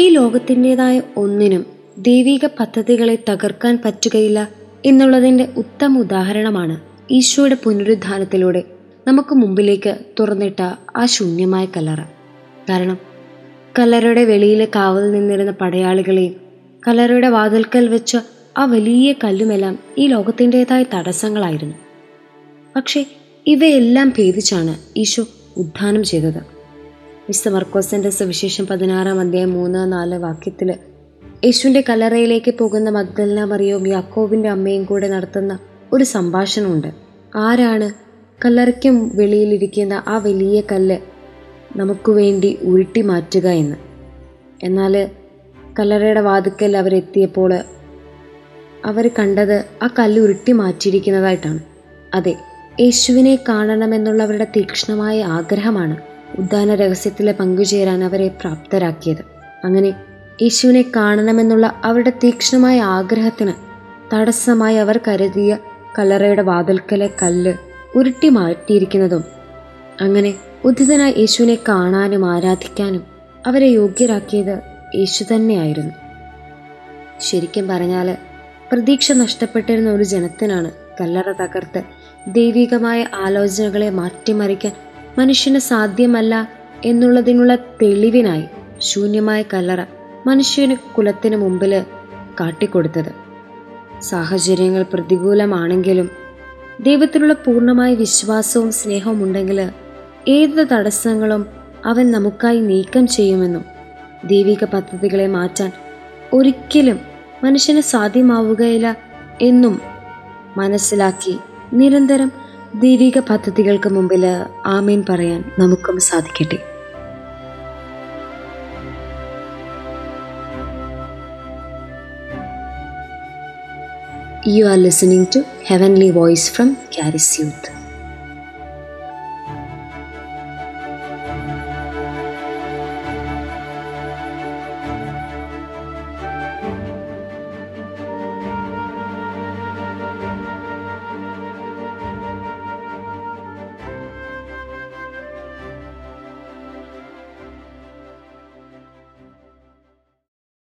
ഈ ലോകത്തിന്റെതായ ഒന്നിനും ദൈവിക പദ്ധതികളെ തകർക്കാൻ പറ്റുകയില്ല എന്നുള്ളതിന്റെ ഉത്തമ ഉദാഹരണമാണ് ഈശോയുടെ പുനരുദ്ധാനത്തിലൂടെ നമുക്ക് മുമ്പിലേക്ക് തുറന്നിട്ട ആ ശൂന്യമായ കല്ലറ. കാരണം കല്ലറയുടെ വെളിയിലെ കാവൽ നിന്നിരുന്ന പടയാളികളെയും കല്ലറയുടെ വാതിൽക്കൽ വെച്ച ആ വലിയ കല്ലുമെല്ലാം ഈ ലോകത്തിന്റെതായ തടസ്സങ്ങളായിരുന്നു. പക്ഷേ ഇവയെല്ലാം ഭേദിച്ചാണ് ഈശോ ഉദ്ധാനം ചെയ്തത്. വിശുദ്ധ മർക്കോസിന്റെ സുവിശേഷം പതിനാറാം അധ്യായം മൂന്ന് നാല് വാക്യത്തിൽ യേശുവിന്റെ കല്ലറയിലേക്ക് പോകുന്ന മഗ്ദലന മറിയവും യാക്കോബിന്റെ അമ്മയും കൂടെ നടത്തുന്ന ഒരു സംഭാഷണമുണ്ട്. ആരാണ് കല്ലറയ്ക്കും വെളിയിലിരിക്കുന്ന ആ വലിയ കല്ല് നമുക്ക് വേണ്ടി ഉരുട്ടി മാറ്റുക എന്ന്? എന്നാൽ കല്ലറയുടെ വാതുക്കൽ അവരെത്തിയപ്പോൾ അവർ കണ്ടത് ആ കല്ല് ഉരുട്ടി മാറ്റിയിരിക്കുന്നതായിട്ടാണ്. അതെ യേശുവിനെ കാണണമെന്നുള്ളവരുടെ തീക്ഷ്ണമായ ആഗ്രഹമാണ്. ഉദ്ധാന രഹസ്യത്തിലെ പങ്കുചേരാൻ അവരെ പ്രാപ്തരാക്കിയത്. അങ്ങനെ യേശുവിനെ കാണണമെന്നുള്ള അവരുടെ തീക്ഷ്ണമായ ആഗ്രഹത്തിന് തടസ്സമായി അവർ കരുതിയ കല്ലറയുടെ വാതിൽക്കലെ കല്ല് ഉരുട്ടി മാറ്റിയിരിക്കുന്നതും അങ്ങനെ ഉദ്ധിതനായ യേശുവിനെ കാണാനും ആരാധിക്കാനും അവരെ യോഗ്യരാക്കിയത് യേശു തന്നെയായിരുന്നു. ശരിക്കും പറഞ്ഞാൽ പ്രതീക്ഷ നഷ്ടപ്പെട്ടിരുന്ന ഒരു ജനത്തിനാണ് കല്ലറ തകർത്ത് ദൈവികമായ ആലോചനകളെ മാറ്റിമറിക്കാൻ മനുഷ്യന് സാധ്യമല്ല എന്നുള്ളതിനുള്ള തെളിവിനായി ശൂന്യമായ കല്ലറ മനുഷ്യന് കുലത്തിന് മുമ്പിൽ കാട്ടിക്കൊടുത്തത്. സാഹചര്യങ്ങൾ പ്രതികൂലമാണെങ്കിലും ദൈവത്തിലുള്ള പൂർണമായ വിശ്വാസവും സ്നേഹവും ഉണ്ടെങ്കിൽ ഏത് തടസ്സങ്ങളും അവൻ നമുക്കായി നീക്കം ചെയ്യുമെന്നും ദൈവിക പദ്ധതികളെ മാറ്റാൻ ഒരിക്കലും മനുഷ്യന് സാധ്യമാവുകയില്ല എന്നും മനസ്സിലാക്കി നിരന്തരം ദൈവിക പദ്ധതികൾക്ക് മുമ്പിൽ ആമീൻ പറയാൻ നമുക്കും സാധിക്കട്ടെ. You are listening to heavenly voice from Charis youth